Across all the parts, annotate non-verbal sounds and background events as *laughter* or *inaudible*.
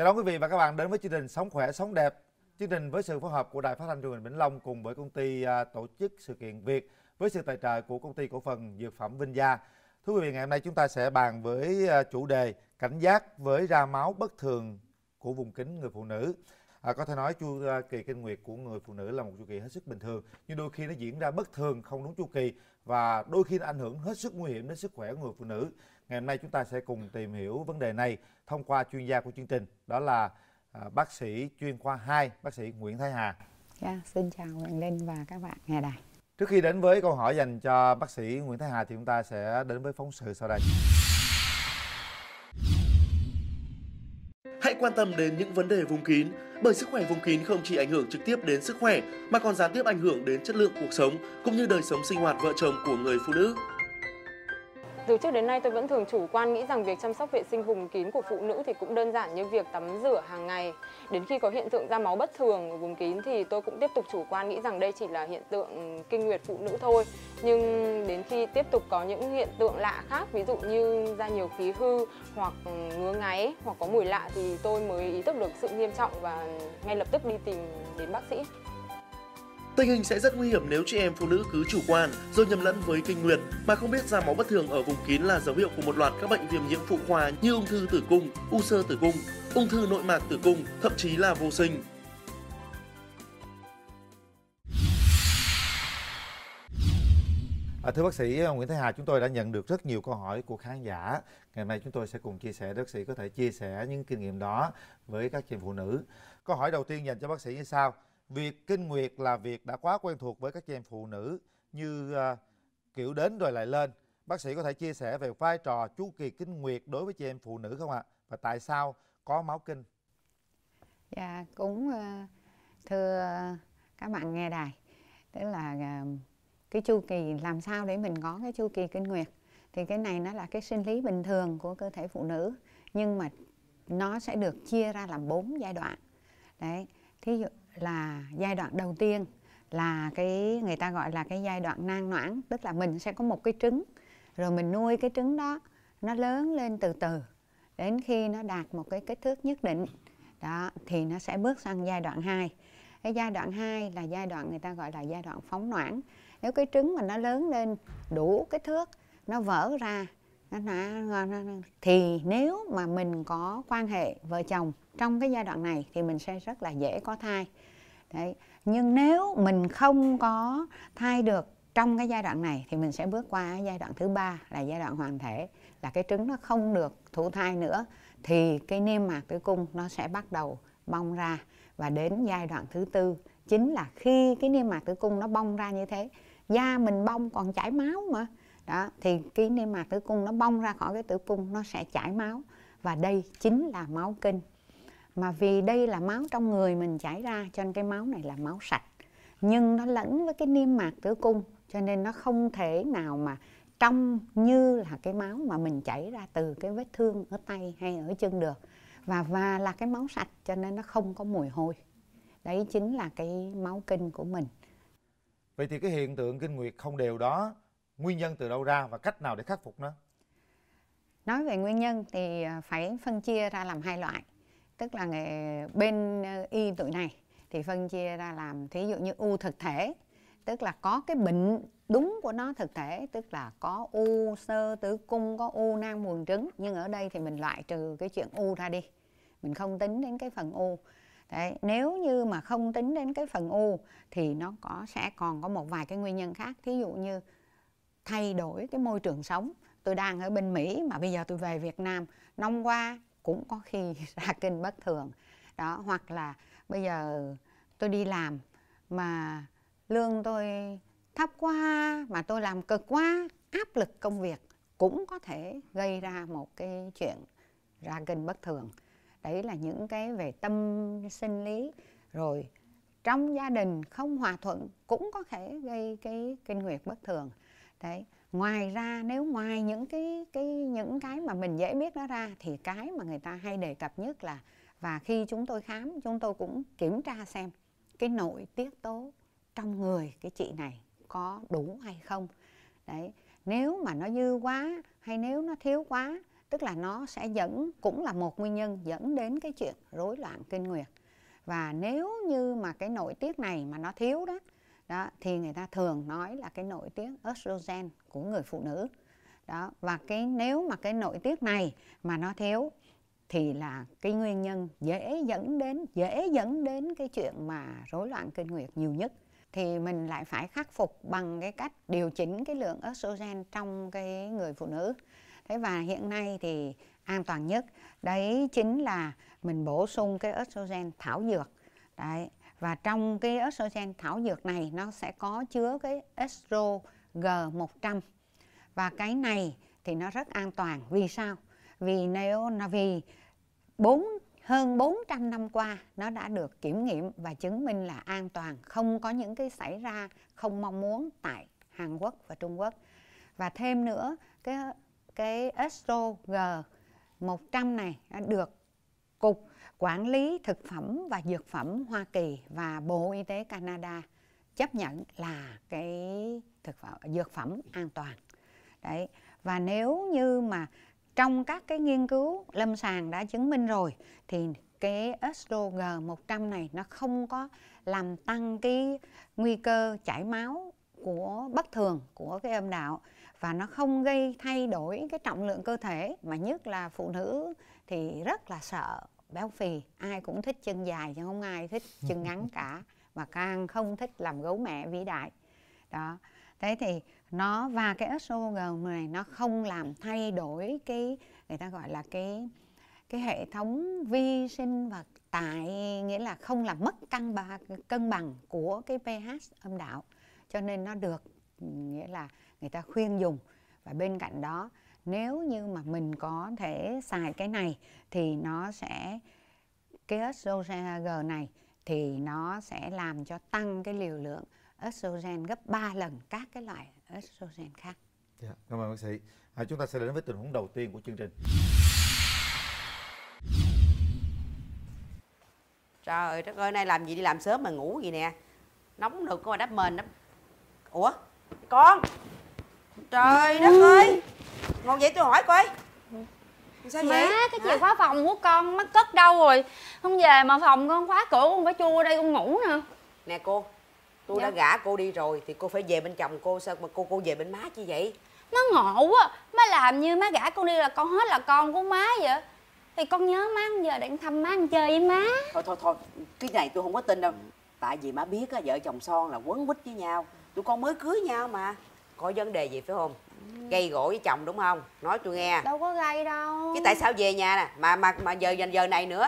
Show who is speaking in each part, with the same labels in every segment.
Speaker 1: Chào đón quý vị và các bạn đến với chương trình Sống khỏe sống đẹp. Chương trình với sự phối hợp của Đài Phát thanh Truyền hình Vĩnh Long cùng với công ty à, tổ chức sự kiện Việt với sự tài trợ của công ty cổ phần dược phẩm Vinh Gia. Thưa quý vị, ngày hôm nay chúng ta sẽ bàn với à, chủ đề cảnh giác với ra máu bất thường của vùng kính người phụ nữ. À, có thể nói chu à, kỳ kinh nguyệt của người phụ nữ là một chu kỳ hết sức bình thường nhưng đôi khi nó diễn ra bất thường không đúng chu kỳ và đôi khi nó ảnh hưởng hết sức nguy hiểm đến sức khỏe của người phụ nữ ngày hôm nay chúng ta sẽ cùng tìm hiểu vấn đề này thông qua chuyên gia của chương trình đó là à, bác sĩ chuyên khoa 2 bác sĩ Nguyễn Thái Hà
Speaker 2: Dạ, xin chào Hoàng Linh và các bạn nghe đài.
Speaker 1: trước khi đến với câu hỏi dành cho bác sĩ Nguyễn Thái Hà thì chúng ta sẽ đến với phóng sự sau đây
Speaker 3: Hãy quan tâm đến những vấn đề vùng kín, bởi sức khỏe vùng kín không chỉ ảnh hưởng trực tiếp đến sức khỏe mà còn gián tiếp ảnh hưởng đến chất lượng cuộc sống cũng như đời sống sinh hoạt vợ chồng của người phụ nữ.
Speaker 4: Từ trước đến nay tôi vẫn thường chủ quan nghĩ rằng việc chăm sóc vệ sinh vùng kín của phụ nữ thì cũng đơn giản như việc tắm rửa hàng ngày. Đến khi có hiện tượng ra máu bất thường ở vùng kín thì tôi cũng tiếp tục chủ quan nghĩ rằng đây chỉ là hiện tượng kinh nguyệt phụ nữ thôi. Nhưng đến khi tiếp tục có những hiện tượng lạ khác, ví dụ như ra nhiều khí hư hoặc ngứa ngáy hoặc có mùi lạ thì tôi mới ý thức được sự nghiêm trọng và ngay lập tức đi tìm đến bác sĩ.
Speaker 3: Tình hình sẽ rất nguy hiểm nếu chị em phụ nữ cứ chủ quan rồi nhầm lẫn với kinh nguyệt mà không biết ra máu bất thường ở vùng kín là dấu hiệu của một loạt các bệnh viêm nhiễm phụ khoa như ung thư tử cung, u xơ tử cung, ung thư nội mạc tử cung, thậm chí là vô sinh.
Speaker 1: À, thưa bác sĩ Nguyễn Thái Hà, chúng tôi đã nhận được rất nhiều câu hỏi của khán giả. Ngày nay chúng tôi sẽ cùng chia sẻ, bác sĩ có thể chia sẻ những kinh nghiệm đó với các chị phụ nữ. Câu hỏi đầu tiên dành cho bác sĩ như sau. Việc kinh nguyệt là việc đã quá quen thuộc với các chị em phụ nữ như uh, kiểu đến rồi lại lên. Bác sĩ có thể chia sẻ về vai trò chu kỳ kinh nguyệt đối với chị em phụ nữ không ạ? Và tại sao có máu kinh?
Speaker 2: Dạ, cũng à, thưa các bạn nghe đài. Tức là à, cái chu kỳ làm sao để mình có cái chu kỳ kinh nguyệt thì cái này nó là cái sinh lý bình thường của cơ thể phụ nữ nhưng mà nó sẽ được chia ra làm bốn giai đoạn đấy thí dụ là giai đoạn đầu tiên là cái người ta gọi là cái giai đoạn nang noãn tức là mình sẽ có một cái trứng rồi mình nuôi cái trứng đó nó lớn lên từ từ đến khi nó đạt một cái kích thước nhất định đó thì nó sẽ bước sang giai đoạn 2 cái giai đoạn 2 là giai đoạn người ta gọi là giai đoạn phóng noãn. Nếu cái trứng mà nó lớn lên đủ kích thước nó vỡ ra nó, nó, nó, thì nếu mà mình có quan hệ vợ chồng trong cái giai đoạn này thì mình sẽ rất là dễ có thai đấy. Nhưng nếu mình không có thai được trong cái giai đoạn này thì mình sẽ bước qua giai đoạn thứ ba là giai đoạn hoàn thể, là cái trứng nó không được thụ thai nữa thì cái niêm mạc tử cung nó sẽ bắt đầu bong ra. Và đến giai đoạn thứ tư, chính là khi cái niêm mạc tử cung nó bong ra như thế, da mình bong còn chảy máu mà. Đó, thì cái niêm mạc tử cung nó bong ra khỏi cái tử cung nó sẽ chảy máu. Và đây chính là máu kinh mà vì đây là máu trong người mình chảy ra cho nên cái máu này là máu sạch nhưng nó lẫn với cái niêm mạc tử cung cho nên nó không thể nào mà trong như là cái máu mà mình chảy ra từ cái vết thương ở tay hay ở chân được và và là cái máu sạch cho nên nó không có mùi hôi đấy chính là cái máu kinh của mình
Speaker 1: Vậy thì cái hiện tượng kinh nguyệt không đều đó nguyên nhân từ đâu ra và cách nào để khắc phục nó?
Speaker 2: Nói về nguyên nhân thì à, phải phân chia ra làm hai loại. Tức là bên ờ, y tuổi này thì phân chia ra làm thí dụ như u thực thể, tức là có cái bệnh đúng của nó thực thể, tức là có u sơ tử cung, có u nang buồng trứng, nhưng ở đây thì mình loại trừ cái chuyện u ra đi. Mình không tính đến cái phần u. Đấy, nếu như mà không tính đến cái phần u thì nó có sẽ còn có một vài cái nguyên nhân khác thí dụ như thay đổi cái môi trường sống tôi đang ở bên Mỹ mà bây giờ tôi về Việt Nam năm qua cũng có khi *laughs* ra kinh bất thường. Đó, hoặc là bây giờ tôi đi làm mà lương tôi thấp quá, mà tôi làm cực quá, áp lực công việc cũng có thể gây ra một cái chuyện ra kinh bất thường. Đấy là những cái về tâm sinh lý. Rồi trong gia đình không hòa thuận cũng có thể gây cái kinh nguyệt bất thường. Đấy ngoài ra, nếu ngoài những cái cái, những cái mà mình dễ biết nó ra thì cái mà người ta hay đề cập nhất là, và khi chúng tôi khám, chúng tôi cũng kiểm tra xem cái nội tiết tố trong người cái chị này có đủ hay không. Đấy, nếu mà nó dư quá hay nếu nó thiếu quá, tức là nó sẽ dẫn, cũng là một nguyên nhân dẫn đến cái chuyện rối loạn kinh nguyệt. Và nếu như mà cái nội tiết này mà nó thiếu đó đó, thì người ta thường nói là cái nội tiết estrogen của người phụ nữ. Đó, và cái nếu mà cái nội tiết này mà nó thiếu thì là cái nguyên nhân dễ dẫn đến, dễ dẫn đến cái chuyện mà rối loạn kinh nguyệt nhiều nhất. Thì mình lại phải khắc phục bằng cái cách điều chỉnh cái lượng estrogen trong cái người phụ nữ. Thế và hiện nay thì an toàn nhất, đấy chính là mình bổ sung cái estrogen thảo dược. Đấy và trong cái estrogen thảo dược này, nó sẽ có chứa cái estro G100 và cái này thì nó rất an toàn. Vì sao? Vì nếu nó, vì bốn, hơn 400 năm qua nó đã được kiểm nghiệm và chứng minh là an toàn, không có những cái xảy ra không mong muốn tại Hàn Quốc và Trung Quốc. Và thêm nữa, cái cái Estro G 100 này được cục quản lý thực phẩm và dược phẩm Hoa Kỳ và Bộ Y tế Canada chấp nhận là cái thực phẩm, dược phẩm an toàn. Đấy, và nếu như mà trong các cái nghiên cứu lâm sàng đã chứng minh rồi, thì cái estrogen 100 này nó không có làm tăng cái nguy cơ chảy máu của bất thường của cái âm đạo và nó không gây thay đổi cái trọng lượng cơ thể, mà nhất là phụ nữ thì rất là sợ béo phì ai cũng thích chân dài chứ không ai thích chân *laughs* ngắn cả mà càng không thích làm gấu mẹ vĩ đại. Đó thế thì nó và cái estrogen này nó không làm thay đổi cái người ta gọi là cái cái hệ thống vi sinh vật tại nghĩa là không làm mất cân bằng cân bằng của cái pH âm đạo. Cho nên nó được nghĩa là người ta khuyên dùng. Và bên cạnh đó nếu như mà mình có thể xài cái này thì nó sẽ cái estrogen này thì nó sẽ làm cho tăng cái liều lượng estrogen gấp 3 lần các cái loại estrogen khác.
Speaker 1: Dạ, cảm ơn bác sĩ. À, chúng ta sẽ đến với tình huống đầu tiên của chương trình.
Speaker 5: Trời đất ơi, nay làm gì đi làm sớm mà ngủ gì nè Nóng được có mà đắp mền đắp Ủa, con Trời đất ơi Ngồi dậy tôi hỏi coi Sao
Speaker 6: má
Speaker 5: vậy?
Speaker 6: cái
Speaker 5: Hả?
Speaker 6: chìa khóa phòng của con mất cất đâu rồi không về mà phòng con khóa cửa con phải chua đây con ngủ nè
Speaker 5: Nè cô Tôi
Speaker 6: Dạ.
Speaker 5: đã gả cô đi rồi Thì cô phải về bên chồng cô Sao mà cô cô về bên má chi vậy?
Speaker 6: má ngộ quá má làm như má gả con đi là con hết là con của má vậy thì con nhớ má giờ để thăm má ăn chơi với má
Speaker 5: Thôi thôi thôi Cái này tôi không có tin đâu Tại vì má biết á, vợ chồng son là quấn quýt với nhau Tụi con mới cưới nhau mà Có vấn đề gì phải không? Gây gỗ với chồng đúng không? Nói tôi nghe
Speaker 6: đâu có gây đâu
Speaker 5: Cái tại sao về nhà nè Mà mà mà giờ giờ, giờ này nữa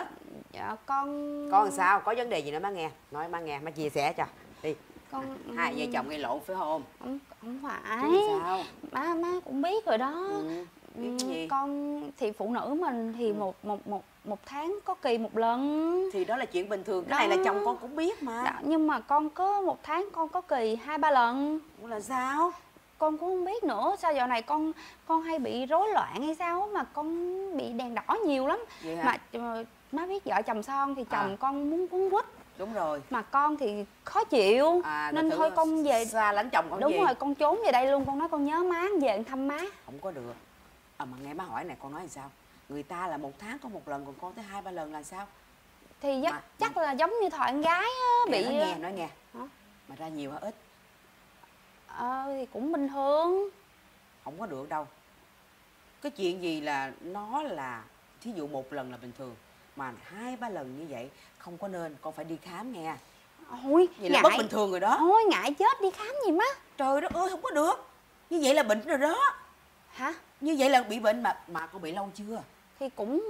Speaker 6: dạ con
Speaker 5: Con làm sao? Có vấn đề gì nữa má nghe Nói má nghe, má chia sẻ cho Đi
Speaker 6: con
Speaker 5: Hai vợ chồng gây lộn phải không?
Speaker 6: không không phải
Speaker 5: Chứ sao?
Speaker 6: má má cũng biết rồi đó
Speaker 5: Ừ,
Speaker 6: Ừ,
Speaker 5: gì?
Speaker 6: con thì phụ nữ mình thì một một một một tháng có kỳ một lần
Speaker 5: Thì đó là chuyện bình thường Cái
Speaker 6: Đó.
Speaker 5: này là chồng con cũng biết mà
Speaker 6: Đó, nhưng mà con có một tháng con có kỳ hai ba lần
Speaker 5: Ủa là sao?
Speaker 6: Con cũng không biết nữa sao giờ này con con hay bị rối loạn hay sao mà con bị đèn đỏ nhiều lắm mà ờ, má biết vợ chồng son thì chồng
Speaker 5: À.
Speaker 6: con muốn quấn quýt
Speaker 5: Đúng rồi
Speaker 6: mà con thì khó chịu
Speaker 5: à,
Speaker 6: nên thôi con về
Speaker 5: Xa lánh chồng con
Speaker 6: đúng
Speaker 5: gì?
Speaker 6: rồi con trốn về đây luôn con nói con nhớ má về thăm má
Speaker 5: Không có được À mà nghe má hỏi này con nói làm sao? Người ta là một tháng có một lần Còn con tới hai ba lần là sao?
Speaker 6: thì chắc,
Speaker 5: Mà-
Speaker 6: chắc là giống như thoại con gái á, bị
Speaker 5: nói nghe, nói nghe
Speaker 6: Hả?
Speaker 5: Mà ra nhiều hay ít?
Speaker 6: Ờ, thì cũng bình thường.
Speaker 5: Không có được đâu. Cái chuyện gì là nó là Thí dụ một lần là bình thường Mà hai ba lần như vậy Không có nên Con phải đi khám nghe.
Speaker 6: Ôi
Speaker 5: Vậy là
Speaker 6: ngại.
Speaker 5: bất bình thường rồi đó.
Speaker 6: Thôi ngại chết đi khám gì má.
Speaker 5: Trời đất ơi không có được. Như vậy là bệnh rồi đó.
Speaker 6: Hả?
Speaker 5: Như vậy là bị bệnh mà mà con bị lâu chưa?
Speaker 6: Thì cũng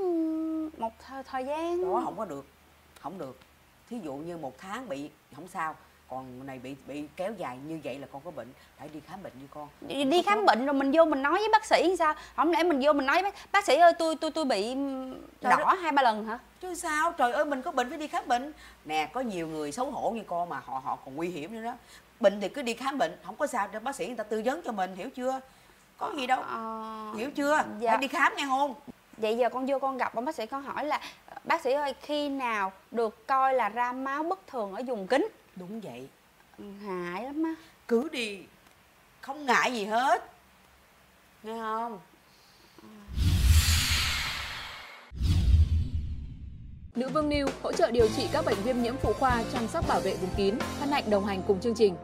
Speaker 6: một thời, thời gian.
Speaker 5: Đó không có được. Không được. Thí dụ như một tháng bị không sao Còn này bị bị kéo dài như vậy là con có bệnh Phải đi khám bệnh đi con.
Speaker 6: Đi, đi khám bệnh rồi mình vô mình nói với bác sĩ sao? Không lẽ mình vô mình nói với bác, bác sĩ ơi tôi tôi tôi bị
Speaker 5: Trời
Speaker 6: đỏ hai ba lần hả?
Speaker 5: Chứ sao? Trời ơi mình có bệnh phải đi khám bệnh. Nè có nhiều người xấu hổ như con mà họ họ còn nguy hiểm nữa đó. Bệnh thì cứ đi khám bệnh Không có sao cho bác sĩ người ta tư vấn cho mình hiểu chưa? Có gì đâu.
Speaker 6: Ờ,
Speaker 5: Hiểu chưa?
Speaker 6: dạ.
Speaker 5: Phải đi khám nghe không?
Speaker 6: Vậy giờ con vô con gặp ông bác sĩ con hỏi là bác sĩ ơi khi nào được coi là ra máu bất thường ở vùng kính
Speaker 5: đúng vậy
Speaker 6: ngại lắm á
Speaker 5: cứ đi không ngại gì hết nghe không
Speaker 7: Nữ Vương Niu hỗ trợ điều trị các bệnh viêm nhiễm phụ khoa chăm sóc bảo vệ vùng kín. Hân hạnh đồng hành cùng chương trình.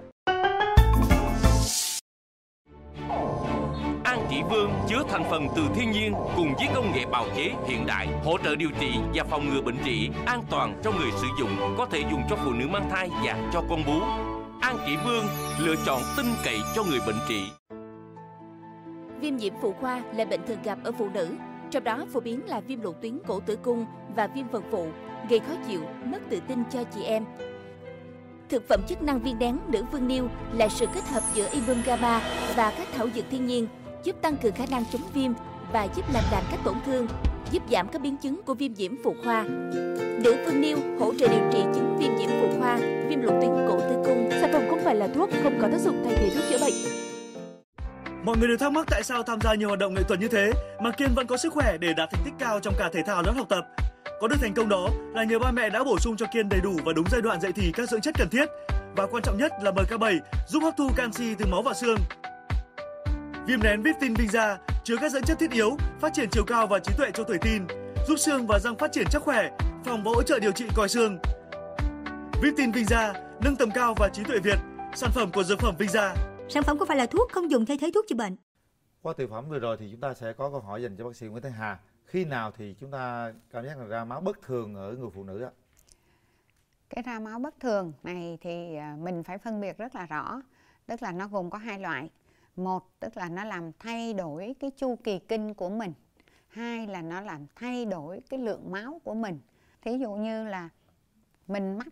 Speaker 8: Chỉ Vương chứa thành phần từ thiên nhiên cùng với công nghệ bào chế hiện đại, hỗ trợ điều trị và phòng ngừa bệnh trị, an toàn cho người sử dụng, có thể dùng cho phụ nữ mang thai và cho con bú. An Chỉ Vương lựa chọn tin cậy cho người bệnh trị.
Speaker 9: Viêm nhiễm phụ khoa là bệnh thường gặp ở phụ nữ, trong đó phổ biến là viêm lộ tuyến cổ tử cung và viêm phần phụ, gây khó chịu, mất tự tin cho chị em. Thực phẩm chức năng viên đén nữ vương niêu là sự kết hợp giữa Ibum GABA và các thảo dược thiên nhiên, giúp tăng cường khả năng chống viêm và giúp làm lành các tổn thương, giúp giảm các biến chứng của viêm nhiễm phụ khoa. Nữ vương niêu hỗ trợ điều trị chứng viêm nhiễm phụ khoa, viêm lộ tuyến cổ tử cung.
Speaker 10: Sản phẩm không phải là thuốc, không có tác dụng thay thế thuốc chữa bệnh.
Speaker 11: Mọi người đều thắc mắc tại sao tham gia nhiều hoạt động nghệ thuật như thế mà Kiên vẫn có sức khỏe để đạt thành tích cao trong cả thể thao lẫn học tập. Có được thành công đó là nhờ ba mẹ đã bổ sung cho Kiên đầy đủ và đúng giai đoạn dậy thì các dưỡng chất cần thiết và quan trọng nhất là MK7 giúp hấp thu canxi từ máu và xương. Viêm nén Viptin Vinza chứa các dưỡng chất thiết yếu, phát triển chiều cao và trí tuệ cho tuổi teen, giúp xương và răng phát triển chắc khỏe, phòng và hỗ trợ điều trị còi xương. Viptin Vinza nâng tầm cao và trí tuệ Việt, sản phẩm của dược phẩm Vinza.
Speaker 12: Sản phẩm không phải là thuốc, không dùng thay thế thuốc chữa bệnh.
Speaker 1: Qua tiểu phẩm vừa rồi thì chúng ta sẽ có câu hỏi dành cho bác sĩ Nguyễn Thanh Hà. Khi nào thì chúng ta cảm giác là ra máu bất thường ở người phụ nữ ạ?
Speaker 2: Cái ra máu bất thường này thì à, mình phải phân biệt rất là rõ. Tức là nó gồm có hai loại. Một tức là nó làm thay đổi cái chu kỳ kinh của mình. Hai là nó làm thay đổi cái lượng máu của mình. Thí dụ như là mình mắc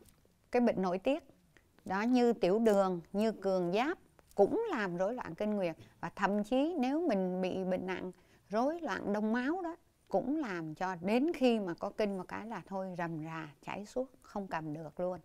Speaker 2: cái bệnh nội tiết đó như tiểu đường, như cường giáp cũng làm rối loạn kinh nguyệt và thậm chí nếu mình bị bệnh nặng rối loạn đông máu đó cũng làm cho đến khi mà có kinh một cái là thôi rầm rà chảy suốt không cầm được luôn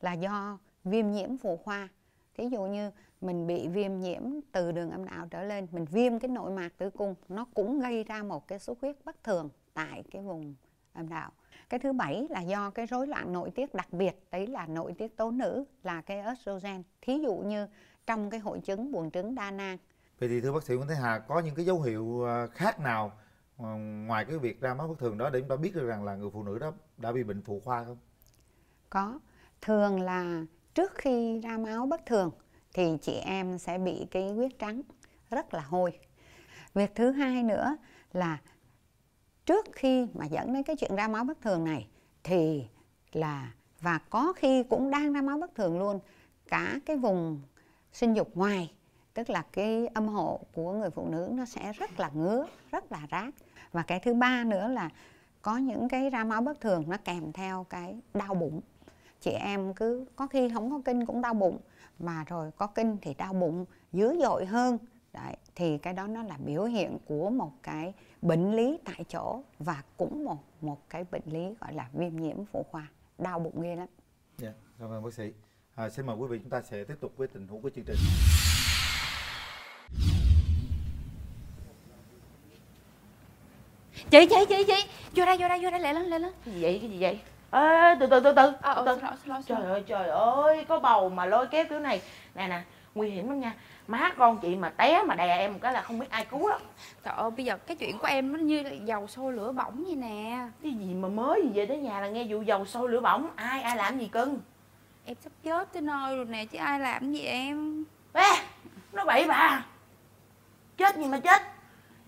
Speaker 2: là do viêm nhiễm phụ khoa thí dụ như mình bị viêm nhiễm từ đường âm đạo trở lên mình viêm cái nội mạc tử cung nó cũng gây ra một cái xuất huyết bất thường tại cái vùng âm đạo. Cái thứ bảy là do cái rối loạn nội tiết đặc biệt đấy là nội tiết tố nữ là cái estrogen. Thí dụ như trong cái hội chứng buồng trứng đa nang.
Speaker 1: Vậy thì thưa bác sĩ Nguyễn Thế Hà có những cái dấu hiệu à, khác nào à, ngoài cái việc ra máu bất thường đó để chúng ta biết được rằng là người phụ nữ đó đã bị bệnh phụ khoa không?
Speaker 2: có. Thường là trước khi ra máu bất thường thì chị em sẽ bị cái huyết trắng rất là hôi. Việc thứ hai nữa là trước khi mà dẫn đến cái chuyện ra máu bất thường này thì là, và có khi cũng đang ra máu bất thường luôn, cả cái vùng sinh dục ngoài, tức là cái âm hộ của người phụ nữ nó sẽ rất là ngứa, rất là rát. Và cái thứ ba nữa là có những cái ra máu bất thường nó kèm theo cái đau bụng. Chị em cứ, có khi không có kinh cũng đau bụng mà rồi có kinh thì đau bụng dữ dội hơn. Đấy, thì cái đó nó là biểu hiện của một cái bệnh lý tại chỗ và cũng một một cái bệnh lý gọi là viêm nhiễm phụ khoa. Đau bụng ghê lắm.
Speaker 1: Dạ, cảm ơn bác sĩ. À, xin mời quý vị chúng ta sẽ tiếp tục với tình huống của chương trình.
Speaker 6: chị chị chị chị. Vô đây vô đây vô đây lẹ lên lẹ lên.
Speaker 13: Cái gì vậy? Cái gì vậy ê từ từ từ từ.
Speaker 6: Ờ,
Speaker 13: từ
Speaker 6: lỗi, xin lỗi, xin
Speaker 13: trời ơi trời ơi có bầu mà lôi kéo kiểu này. Nè nè nguy hiểm lắm nha. Má con chị mà té mà đè em một cái là không biết ai cứu đó
Speaker 6: trời ơi bây giờ cái chuyện của em nó như dầu sôi lửa bỏng vậy nè.
Speaker 13: Cái gì mà mới gì về tới nhà là nghe vụ dầu sôi lửa bỏng. Ai ai làm gì cưng?
Speaker 6: Em sắp chết tới nơi rồi nè chứ ai làm gì em?
Speaker 13: Ê, nó bậy bà. Chết gì mà chết.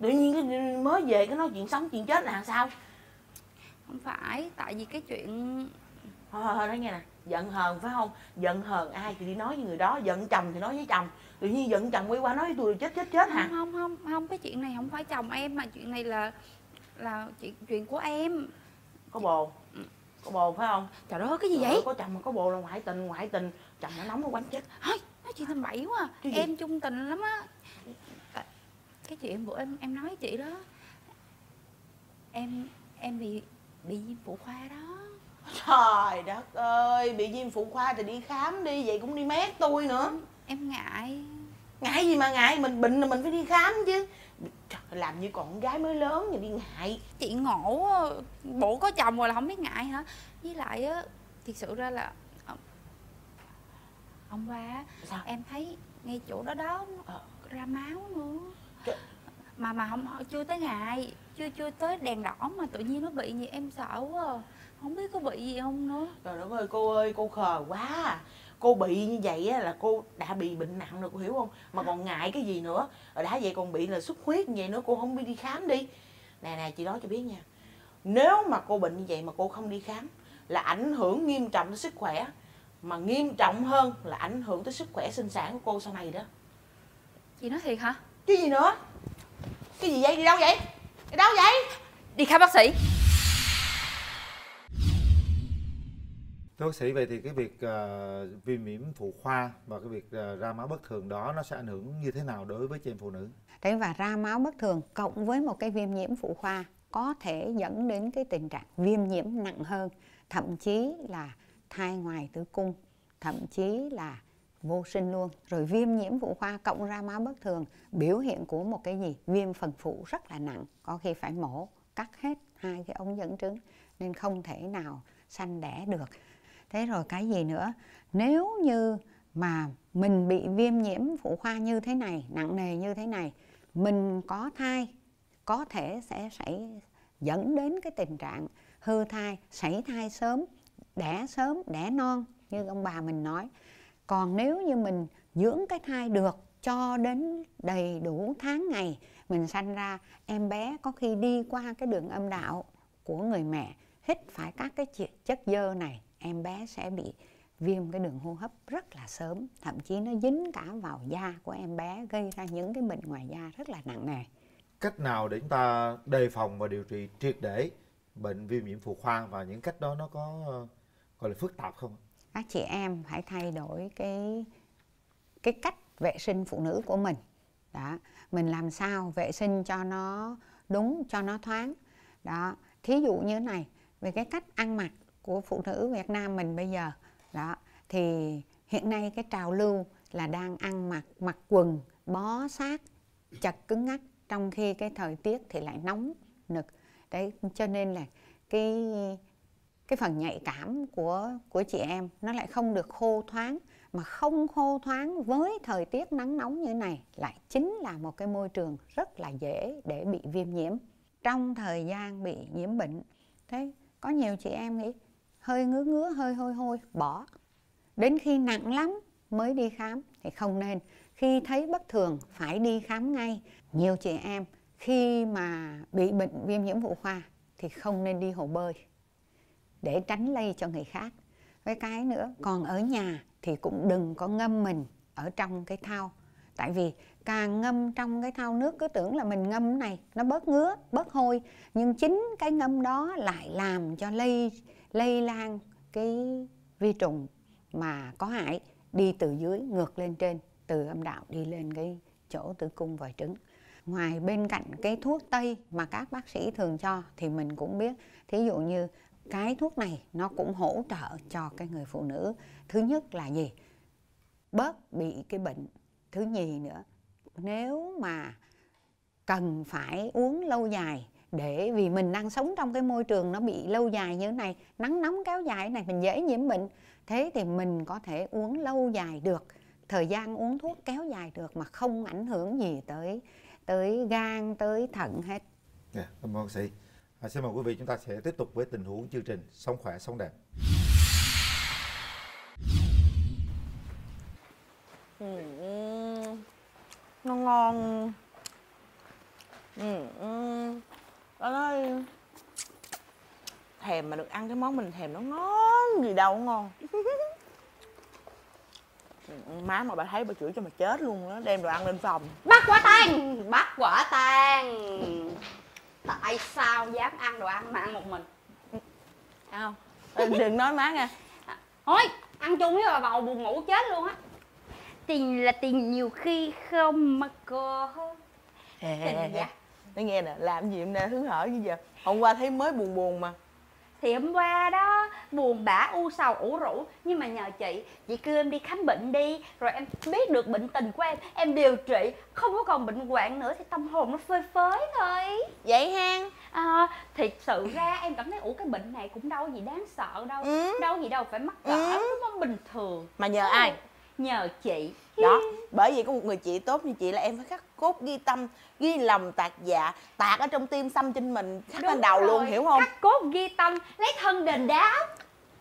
Speaker 13: Tự nhiên cái mới về cái nói chuyện sống chuyện chết là làm sao
Speaker 6: không phải tại vì cái chuyện
Speaker 13: thôi thôi thôi nói nghe nè. Giận hờn phải không? Giận hờn ai thì đi nói với người đó giận chồng thì nói với chồng. Tự nhiên giận chồng quay qua nói với tôi chết chết chết hả?
Speaker 6: Không không không không cái chuyện này không phải chồng em mà chuyện này là là chuyện chuyện của em.
Speaker 13: Có bồ? Có bồ phải không?
Speaker 6: Trời ơi cái gì
Speaker 13: Trời
Speaker 6: vậy?
Speaker 13: ơi, có chồng mà có bồ là ngoại tình ngoại tình. Chồng nó nóng nó quánh chết.
Speaker 6: Thôi, nói chuyện tầm bậy quá. À.
Speaker 13: Cái gì?
Speaker 6: em chung tình lắm á. Cái chuyện bữa em em nói với chị đó. Em em bị bị viêm phụ khoa đó.
Speaker 13: Trời đất ơi bị viêm phụ khoa thì đi khám đi vậy cũng đi mét tôi nữa.
Speaker 6: Em ngại.
Speaker 13: Ngại gì mà ngại mình bệnh là mình phải đi khám chứ. Trời, làm như con gái mới lớn thì đi ngại.
Speaker 6: Chị ngộ bộ có chồng rồi là không biết ngại hả? Với lại á thiệt sự ra là ờ, hôm qua
Speaker 13: Sao?
Speaker 6: em thấy ngay chỗ đó đó
Speaker 13: Ờ.
Speaker 6: ra máu nữa.
Speaker 13: Trời.
Speaker 6: mà mà không chưa tới ngày chưa chưa tới đèn đỏ mà tự nhiên nó bị gì em sợ quá à. không biết có bị gì không nữa.
Speaker 13: Trời đất ơi cô ơi cô khờ quá à. cô bị như vậy á là cô đã bị bệnh nặng rồi cô hiểu không? Mà còn ngại cái gì nữa. Rồi đã vậy còn bị là xuất huyết như vậy nữa cô không đi đi khám đi. Nè nè chị nói cho biết nha. Nếu mà cô bệnh như vậy mà cô không đi khám là ảnh hưởng nghiêm trọng tới sức khỏe. Mà nghiêm trọng hơn là ảnh hưởng tới sức khỏe sinh sản của cô sau này đó.
Speaker 6: Chị nói thiệt hả?
Speaker 13: Chứ gì nữa? Cái gì vậy? Đi đâu vậy đi đâu vậy
Speaker 6: đi khám bác sĩ
Speaker 1: Thưa bác sĩ vậy thì cái việc uh, viêm nhiễm phụ khoa và cái việc uh, ra máu bất thường đó nó sẽ ảnh hưởng như thế nào đối với chị em phụ nữ?
Speaker 2: Đấy và ra máu bất thường cộng với một cái viêm nhiễm phụ khoa có thể dẫn đến cái tình trạng viêm nhiễm nặng hơn, thậm chí là thai ngoài tử cung, thậm chí là vô sinh luôn. Rồi viêm nhiễm phụ khoa cộng ra máu bất thường biểu hiện của một cái gì? Viêm phần phụ rất là nặng, có khi phải mổ cắt hết hai cái ống dẫn trứng nên không thể nào sanh đẻ được. Thế rồi cái gì nữa? Nếu như mà mình bị viêm nhiễm phụ khoa như thế này, nặng nề như thế này, mình có thai có thể sẽ xảy dẫn đến cái tình trạng hư thai, sảy thai sớm, đẻ sớm, đẻ non như ông bà mình nói. Còn nếu như mình dưỡng cái thai được cho đến đầy đủ tháng ngày, mình sanh ra em bé có khi đi qua cái đường âm đạo của người mẹ, hít phải các cái chất dơ này, em bé sẽ bị viêm cái đường hô hấp rất là sớm. Thậm chí nó dính cả vào da của em bé, gây ra những cái bệnh ngoài da rất là nặng nề.
Speaker 1: Cách nào để chúng ta đề phòng và điều trị triệt để bệnh viêm nhiễm phụ khoa và những cách đó nó có ờ, gọi là phức tạp không
Speaker 2: các chị em phải thay đổi cái cái cách vệ sinh phụ nữ của mình. Đó, mình làm sao vệ sinh cho nó đúng, cho nó thoáng. Đó, thí dụ như này, về cái cách ăn mặc của phụ nữ Việt Nam mình bây giờ, đó, thì hiện nay cái trào lưu là đang ăn mặc mặc quần, bó sát chặt cứng ngắc, trong khi cái thời tiết thì lại nóng, nực. Đấy, cho nên là cái cái phần nhạy cảm của của chị em nó lại không được khô thoáng. Mà không khô thoáng với thời tiết nắng nóng như này lại chính là một cái môi trường rất là dễ để bị viêm nhiễm. Trong thời gian bị nhiễm bệnh, thế có nhiều chị em nghĩ hơi ngứa ngứa, hơi hôi hôi, bỏ. Đến khi nặng lắm mới đi khám thì không nên. Khi thấy bất thường phải đi khám ngay. Nhiều chị em khi mà bị bệnh viêm nhiễm phụ khoa thì không nên đi hồ bơi để tránh lây cho người khác. Với cái nữa, còn ở nhà thì cũng đừng có ngâm mình ở trong cái thau. Tại vì càng ngâm trong cái thau nước, cứ tưởng là mình ngâm này, nó bớt ngứa, bớt hôi. Nhưng chính cái ngâm đó lại làm cho lây lây lan cái vi trùng mà có hại đi từ dưới ngược lên trên, từ âm đạo đi lên cái chỗ tử cung vòi trứng. Ngoài bên cạnh cái thuốc tây mà các bác sĩ thường cho thì mình cũng biết. Thí dụ như cái thuốc này nó cũng hỗ trợ cho cái người phụ nữ thứ nhất là gì bớt bị cái bệnh thứ nhì nữa nếu mà cần phải uống lâu dài để vì mình đang sống trong cái môi trường nó bị lâu dài như thế này nắng nóng kéo dài này mình dễ nhiễm bệnh thế thì mình có thể uống lâu dài được thời gian uống thuốc kéo dài được mà không ảnh hưởng gì tới tới gan tới thận hết.
Speaker 1: Yeah, cảm ơn sĩ. À, xin mời quý vị chúng ta sẽ tiếp tục với tình huống chương trình sống khỏe sống đẹp.
Speaker 13: Ừ, nó ngon. Ừ, nó nói thèm mà được ăn cái món mình thèm nó ngon gì đâu ngon. *laughs* Má mà bà thấy bà chửi cho mà chết luôn đó đem đồ ăn lên phòng.
Speaker 6: Bắt quả tang! Bắt quả tang tại sao dám ăn đồ ăn mà ăn một mình?
Speaker 13: Không? Đừng nói má nha
Speaker 6: thôi ăn chung với bà bầu buồn ngủ chết luôn á. Tình là tình nhiều khi không mà có.
Speaker 13: Tình dạ. Nói nghe nè làm gì hôm nay hứng hở như giờ. Hôm qua thấy mới buồn buồn mà
Speaker 6: thì hôm qua đó buồn bã u sầu ủ rũ. Nhưng mà nhờ chị chị kêu em đi khám bệnh đi rồi em biết được bệnh tình của em em điều trị. Không có còn bệnh hoạn nữa thì tâm hồn nó phơi phới thôi.
Speaker 13: Vậy ha
Speaker 6: à, thiệt sự ra em cảm thấy ủ cái bệnh này cũng đâu gì đáng sợ đâu ừ. đâu gì đâu phải mắc cỡ ừ. nó bình thường.
Speaker 13: Mà nhờ ừ. ai?
Speaker 6: nhờ chị
Speaker 13: đó. Bởi vì có một người chị tốt như chị là em phải khắc cốt ghi tâm ghi lòng tạc dạ tạc ở trong tim xăm trên mình khắc lên đầu
Speaker 6: rồi.
Speaker 13: luôn hiểu không?
Speaker 6: Khắc cốt ghi tâm lấy thân đền đáp.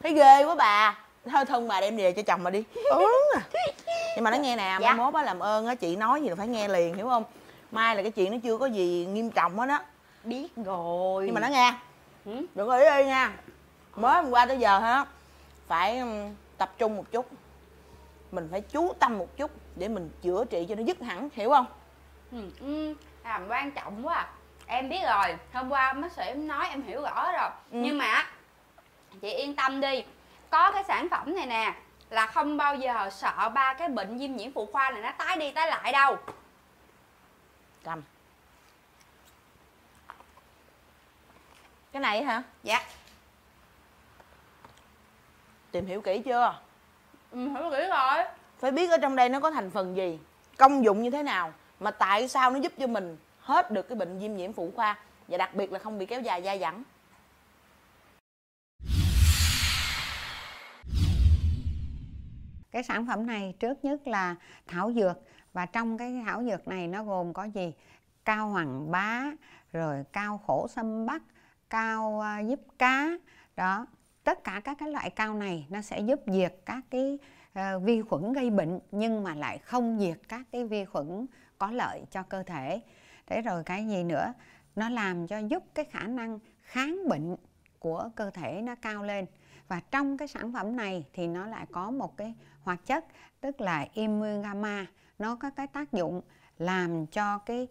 Speaker 13: Thấy ghê quá bà. Thôi thân bà đem về cho chồng mà đi. *laughs* Ừ. nhưng mà nó nghe nè
Speaker 6: Dạ.
Speaker 13: mai mốt á làm ơn á chị nói gì là phải nghe liền hiểu không? Mai là cái chuyện nó chưa có gì nghiêm trọng hết á.
Speaker 6: Biết rồi.
Speaker 13: Nhưng mà nó nghe.
Speaker 6: Ừ.
Speaker 13: đừng có ý đi nha. Mới hôm qua tới giờ ha phải tập trung một chút mình phải chú tâm một chút để mình chữa trị cho nó dứt hẳn hiểu không?
Speaker 6: Ừ, ừ, làm quan trọng quá à. em biết rồi hôm qua bác sĩ em nói em hiểu rõ rồi.
Speaker 13: Ừ.
Speaker 6: nhưng mà chị yên tâm đi. Có cái sản phẩm này nè là không bao giờ sợ ba cái bệnh viêm nhiễm phụ khoa này nó tái đi tái lại đâu.
Speaker 13: Cầm. Cái này hả?
Speaker 6: Dạ.
Speaker 13: Tìm hiểu kỹ chưa
Speaker 6: ừ, hiểu kỹ rồi
Speaker 13: phải biết ở trong đây nó có thành phần gì công dụng như thế nào mà tại sao nó giúp cho mình hết được cái bệnh viêm nhiễm phụ khoa và đặc biệt là không bị kéo dài dai dẳng.
Speaker 2: Cái sản phẩm này trước nhất là thảo dược và trong cái thảo dược này nó gồm có gì? Cao hoàng bá rồi cao khổ sâm bắc cao à, giúp cá đó tất cả các cái loại cao này nó sẽ giúp diệt các cái uh, vi khuẩn gây bệnh nhưng mà lại không diệt các cái vi khuẩn có lợi cho cơ thể. Thế rồi cái gì nữa? Nó làm cho giúp cái khả năng kháng bệnh của cơ thể nó cao lên. Và trong cái sản phẩm này thì nó lại có một cái hoạt chất tức là immungamma nó có cái tác dụng làm cho cái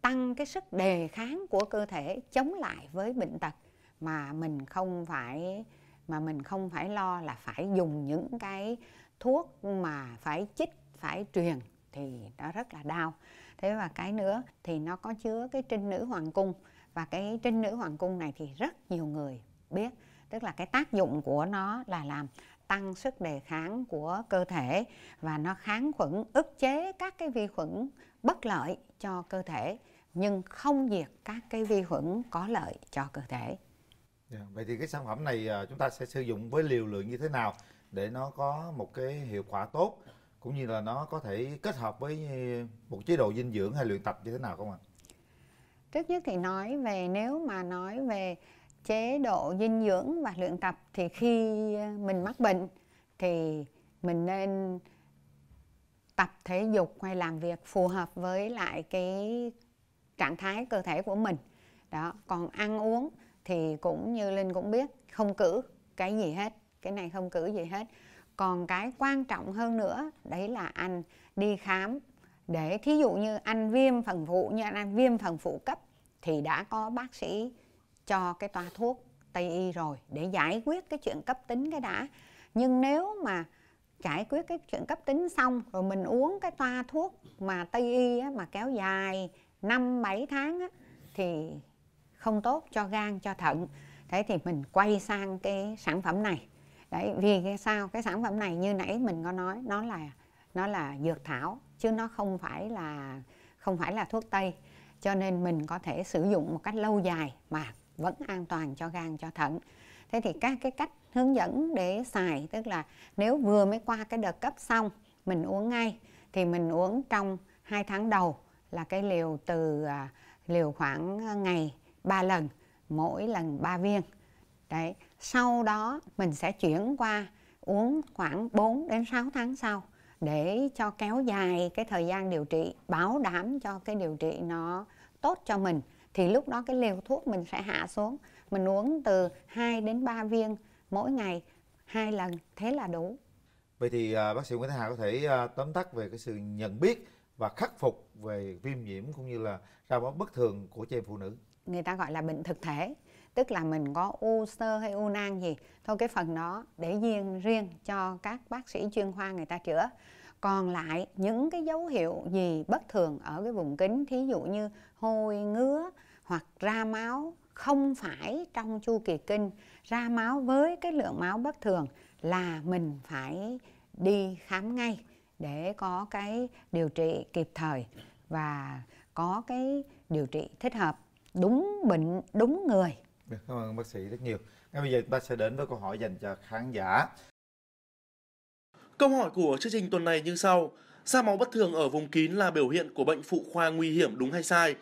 Speaker 2: tăng cái sức đề kháng của cơ thể chống lại với bệnh tật mà mình không phải mà mình không phải lo là phải dùng những cái thuốc mà phải chích, phải truyền thì nó rất là đau. Thế và cái nữa thì nó có chứa cái trinh nữ hoàng cung và cái trinh nữ hoàng cung này thì rất nhiều người biết, tức là cái tác dụng của nó là làm tăng sức đề kháng của cơ thể và nó kháng khuẩn, ức chế các cái vi khuẩn bất lợi cho cơ thể, nhưng không diệt các cái vi khuẩn có lợi cho cơ thể.
Speaker 1: Yeah. Vậy thì cái sản phẩm này à, chúng ta sẽ sử dụng với liều lượng như thế nào để nó có một cái hiệu quả tốt cũng như là nó có thể kết hợp với à, một chế độ dinh dưỡng hay luyện tập như thế nào không ạ?
Speaker 2: Trước nhất thì nói về nếu mà nói về chế độ dinh dưỡng và luyện tập thì khi mình mắc bệnh thì mình nên tập thể dục hay làm việc phù hợp với lại cái trạng thái cơ thể của mình. Đó, còn ăn uống thì cũng như Linh cũng biết không cử cái gì hết, cái này không cử gì hết. Còn cái quan trọng hơn nữa đấy là anh đi khám để thí dụ như anh viêm phần phụ như anh ăn viêm phần phụ cấp thì đã có bác sĩ cho cái toa thuốc Tây y rồi để giải quyết cái chuyện cấp tính cái đã. Nhưng nếu mà giải quyết cái chuyện cấp tính xong rồi mình uống cái toa thuốc mà Tây y á, mà kéo dài 5 7 tháng á, thì không tốt cho gan cho thận. Thế thì mình quay sang cái sản phẩm này. Đấy, vì cái sao cái sản phẩm này như nãy mình có nói nó là nó là dược thảo chứ nó không phải là không phải là thuốc tây cho nên mình có thể sử dụng một cách lâu dài mà vẫn an toàn cho gan cho thận thế thì các cái cách hướng dẫn để xài tức là nếu vừa mới qua cái đợt cấp xong mình uống ngay thì mình uống trong 2 tháng đầu là cái liều từ à, liều khoảng à, ngày 3 lần mỗi lần 3 viên. Đấy sau đó mình sẽ chuyển qua uống khoảng 4 đến 6 tháng sau để cho kéo dài cái thời gian điều trị bảo đảm cho cái điều trị nó tốt cho mình. Thì lúc đó cái liều thuốc mình sẽ hạ xuống mình uống từ 2 đến 3 viên mỗi ngày hai lần thế là đủ.
Speaker 1: Vậy thì à, bác sĩ Nguyễn Thái Hà có thể à, tóm tắt về cái sự nhận biết và khắc phục về viêm nhiễm cũng như là ra máu bất thường của chị em phụ nữ
Speaker 2: người ta gọi là bệnh thực thể, tức là mình có u sơ hay u nang gì, thôi cái phần đó để riêng riêng cho các bác sĩ chuyên khoa người ta chữa. Còn lại những cái dấu hiệu gì bất thường ở cái vùng kính, thí dụ như hôi ngứa hoặc ra máu không phải trong chu kỳ kinh, ra máu với cái lượng máu bất thường là mình phải đi khám ngay để có cái điều trị kịp thời và có cái điều trị thích hợp đúng bệnh đúng người
Speaker 1: Được, Cảm ơn bác sĩ rất nhiều. Ngay bây giờ chúng ta sẽ đến với câu hỏi dành cho khán giả.
Speaker 3: Câu hỏi của chương trình tuần này như sau. Ra máu bất thường ở vùng kín là biểu hiện của bệnh phụ khoa nguy hiểm đúng hay sai?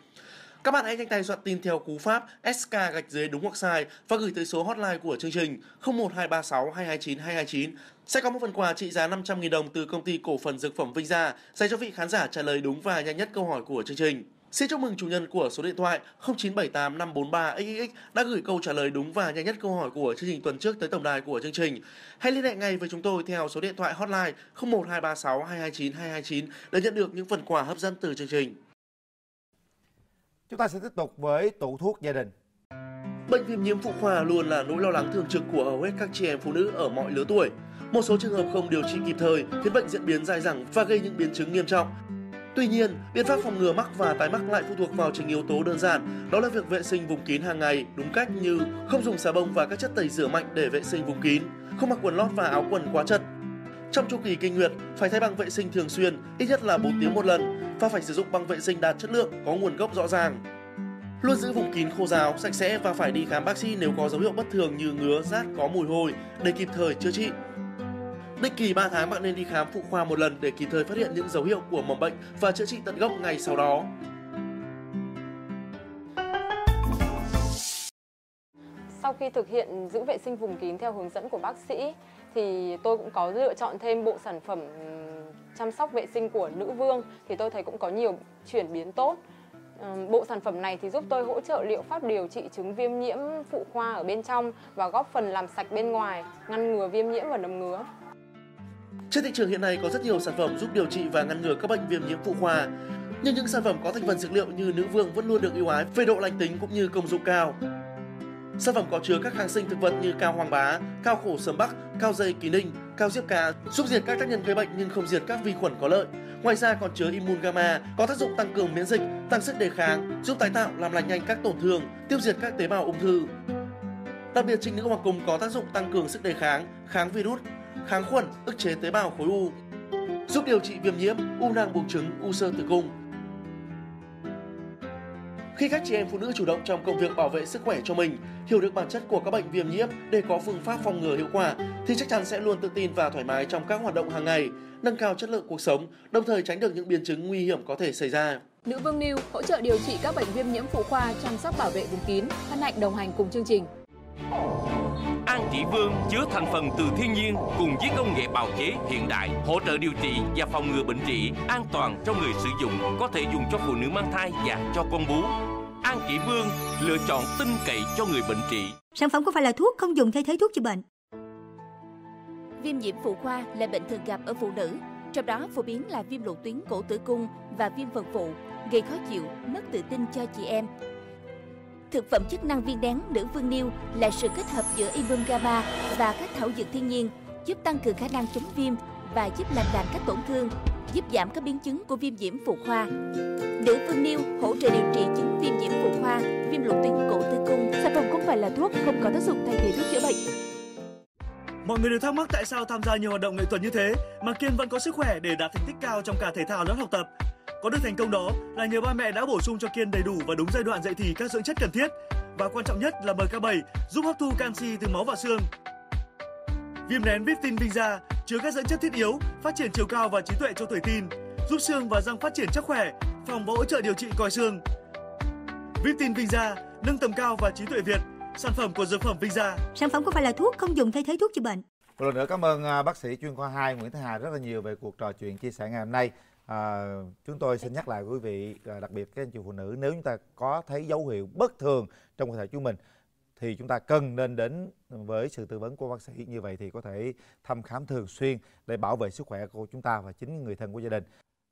Speaker 3: Các bạn hãy nhanh tay soạn tin theo cú pháp SK gạch dưới đúng hoặc sai và gửi tới số hotline của chương trình 01236 229 229. Sẽ có một phần quà trị giá 500.000 đồng từ công ty cổ phần dược phẩm Vinh Gia dành cho vị khán giả trả lời đúng và nhanh nhất câu hỏi của chương trình. Xin chúc mừng chủ nhân của số điện thoại 0978 543 xx đã gửi câu trả lời đúng và nhanh nhất câu hỏi của chương trình tuần trước tới tổng đài của chương trình. Hãy liên hệ ngay với chúng tôi theo số điện thoại hotline 01236 229 229 để nhận được những phần quà hấp dẫn từ chương trình.
Speaker 1: Chúng ta sẽ tiếp tục với tủ thuốc gia đình.
Speaker 3: Bệnh viêm nhiễm phụ khoa luôn là nỗi lo lắng thường trực của hầu hết các chị em phụ nữ ở mọi lứa tuổi. Một số trường hợp không điều trị kịp thời khiến bệnh diễn biến dài dẳng và gây những biến chứng nghiêm trọng. Tuy nhiên, biện pháp phòng ngừa mắc và tái mắc lại phụ thuộc vào chính yếu tố đơn giản, đó là việc vệ sinh vùng kín hàng ngày đúng cách như không dùng xà bông và các chất tẩy rửa mạnh để vệ sinh vùng kín, không mặc quần lót và áo quần quá chật. Trong chu kỳ kinh nguyệt, phải thay băng vệ sinh thường xuyên, ít nhất là 4 tiếng một lần và phải sử dụng băng vệ sinh đạt chất lượng, có nguồn gốc rõ ràng. Luôn giữ vùng kín khô ráo, sạch sẽ và phải đi khám bác sĩ nếu có dấu hiệu bất thường như ngứa, rát, có mùi hôi để kịp thời chữa trị. Định kỳ 3 tháng bạn nên đi khám phụ khoa một lần để kịp thời phát hiện những dấu hiệu của mầm bệnh và chữa trị tận gốc ngay sau đó.
Speaker 4: Sau khi thực hiện giữ vệ sinh vùng kín theo hướng dẫn của bác sĩ thì tôi cũng có lựa chọn thêm bộ sản phẩm chăm sóc vệ sinh của nữ vương thì tôi thấy cũng có nhiều chuyển biến tốt. Bộ sản phẩm này thì giúp tôi hỗ trợ liệu pháp điều trị chứng viêm nhiễm phụ khoa ở bên trong và góp phần làm sạch bên ngoài, ngăn ngừa viêm nhiễm và nấm ngứa.
Speaker 3: Trên thị trường hiện nay có rất nhiều sản phẩm giúp điều trị và ngăn ngừa các bệnh viêm nhiễm phụ khoa. Nhưng những sản phẩm có thành phần dược liệu như nữ vương vẫn luôn được ưu ái về độ lành tính cũng như công dụng cao. Sản phẩm có chứa các kháng sinh thực vật như cao hoàng bá, cao khổ sớm bắc, cao dây kỳ ninh, cao diếp cá, giúp diệt các tác nhân gây bệnh nhưng không diệt các vi khuẩn có lợi. Ngoài ra còn chứa immun gamma, có tác dụng tăng cường miễn dịch, tăng sức đề kháng, giúp tái tạo làm lành nhanh các tổn thương, tiêu diệt các tế bào ung thư. Đặc biệt trinh nữ hoàng cung có tác dụng tăng cường sức đề kháng, kháng virus, kháng khuẩn, ức chế tế bào khối u, giúp điều trị viêm nhiễm, u nang buồng trứng, u sơ tử cung. Khi các chị em phụ nữ chủ động trong công việc bảo vệ sức khỏe cho mình, hiểu được bản chất của các bệnh viêm nhiễm để có phương pháp phòng ngừa hiệu quả thì chắc chắn sẽ luôn tự tin và thoải mái trong các hoạt động hàng ngày, nâng cao chất lượng cuộc sống, đồng thời tránh được những biến chứng nguy hiểm có thể xảy ra.
Speaker 7: Nữ Vương New hỗ trợ điều trị các bệnh viêm nhiễm phụ khoa, chăm sóc bảo vệ vùng kín, hân hạnh đồng hành cùng chương trình.
Speaker 8: An Chỉ Vương chứa thành phần từ thiên nhiên cùng với công nghệ bào chế hiện đại, hỗ trợ điều trị và phòng ngừa bệnh trị, an toàn cho người sử dụng, có thể dùng cho phụ nữ mang thai và cho con bú. An Chỉ Vương lựa chọn tin cậy cho người bệnh trị.
Speaker 12: Sản phẩm không phải là thuốc, không dùng thay thế thuốc chữa bệnh.
Speaker 9: Viêm nhiễm phụ khoa là bệnh thường gặp ở phụ nữ, trong đó phổ biến là viêm lộ tuyến cổ tử cung và viêm phần phụ, gây khó chịu, mất tự tin cho chị em. Thực phẩm chức năng viên đén nữ vương niêu là sự kết hợp giữa imum gamma và các thảo dược thiên nhiên, giúp tăng cường khả năng chống viêm và giúp làm lành các tổn thương, giúp giảm các biến chứng của viêm nhiễm phụ khoa. Nữ vương niêu hỗ trợ điều trị chứng viêm nhiễm phụ khoa, viêm lộ tuyến cổ tử cung.
Speaker 10: Sản phẩm không phải là thuốc, không có tác dụng thay thế thuốc chữa bệnh.
Speaker 11: Mọi người đều thắc mắc tại sao tham gia nhiều hoạt động nghệ thuật như thế mà Kiên vẫn có sức khỏe để đạt thành tích cao trong cả thể thao lẫn học tập. Có được thành công đó là nhờ ba mẹ đã bổ sung cho Kiên đầy đủ và đúng giai đoạn dậy thì các dưỡng chất cần thiết và quan trọng nhất là BK7 giúp hấp thu canxi từ máu và xương. Viêm nén Viptin Vinza chứa các dưỡng chất thiết yếu, phát triển chiều cao và trí tuệ cho tuổi teen, giúp xương và răng phát triển chắc khỏe, phòng và hỗ trợ điều trị còi xương. Viptin Vinza nâng tầm cao và trí tuệ Việt, sản phẩm của dược phẩm Vinza.
Speaker 12: Sản phẩm không phải là thuốc, không dùng thay thế thuốc chữa bệnh.
Speaker 1: Một lần nữa cảm ơn à, bác sĩ chuyên khoa 2 Nguyễn Thế Hà rất là nhiều về cuộc trò chuyện chia sẻ ngày hôm nay. À, chúng tôi xin nhắc lại quý vị, à, đặc biệt các anh chị phụ nữ, nếu chúng ta có thấy dấu hiệu bất thường trong cơ thể chúng mình thì chúng ta cần nên đến với sự tư vấn của bác sĩ như vậy thì có thể thăm khám thường xuyên để bảo vệ sức khỏe của chúng ta và chính người thân của gia đình.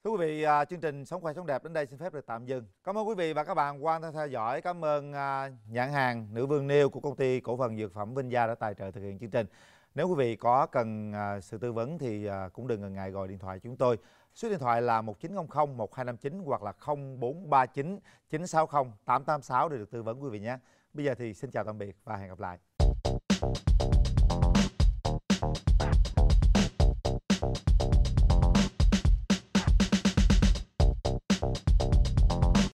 Speaker 1: Thưa quý vị, à, chương trình Sống khỏe sống đẹp đến đây xin phép được tạm dừng. Cảm ơn quý vị và các bạn quan tâm theo dõi. Cảm ơn à, nhãn hàng Nữ Vương Nêu của công ty cổ phần dược phẩm Vinh Gia đã tài trợ thực hiện chương trình. Nếu quý vị có cần sự tư vấn thì cũng đừng ngần ngại gọi điện thoại chúng tôi. Số điện thoại là 1900 1259 hoặc là 0439 960 886 để được tư vấn quý vị nhé. Bây giờ thì xin chào tạm biệt và hẹn gặp lại.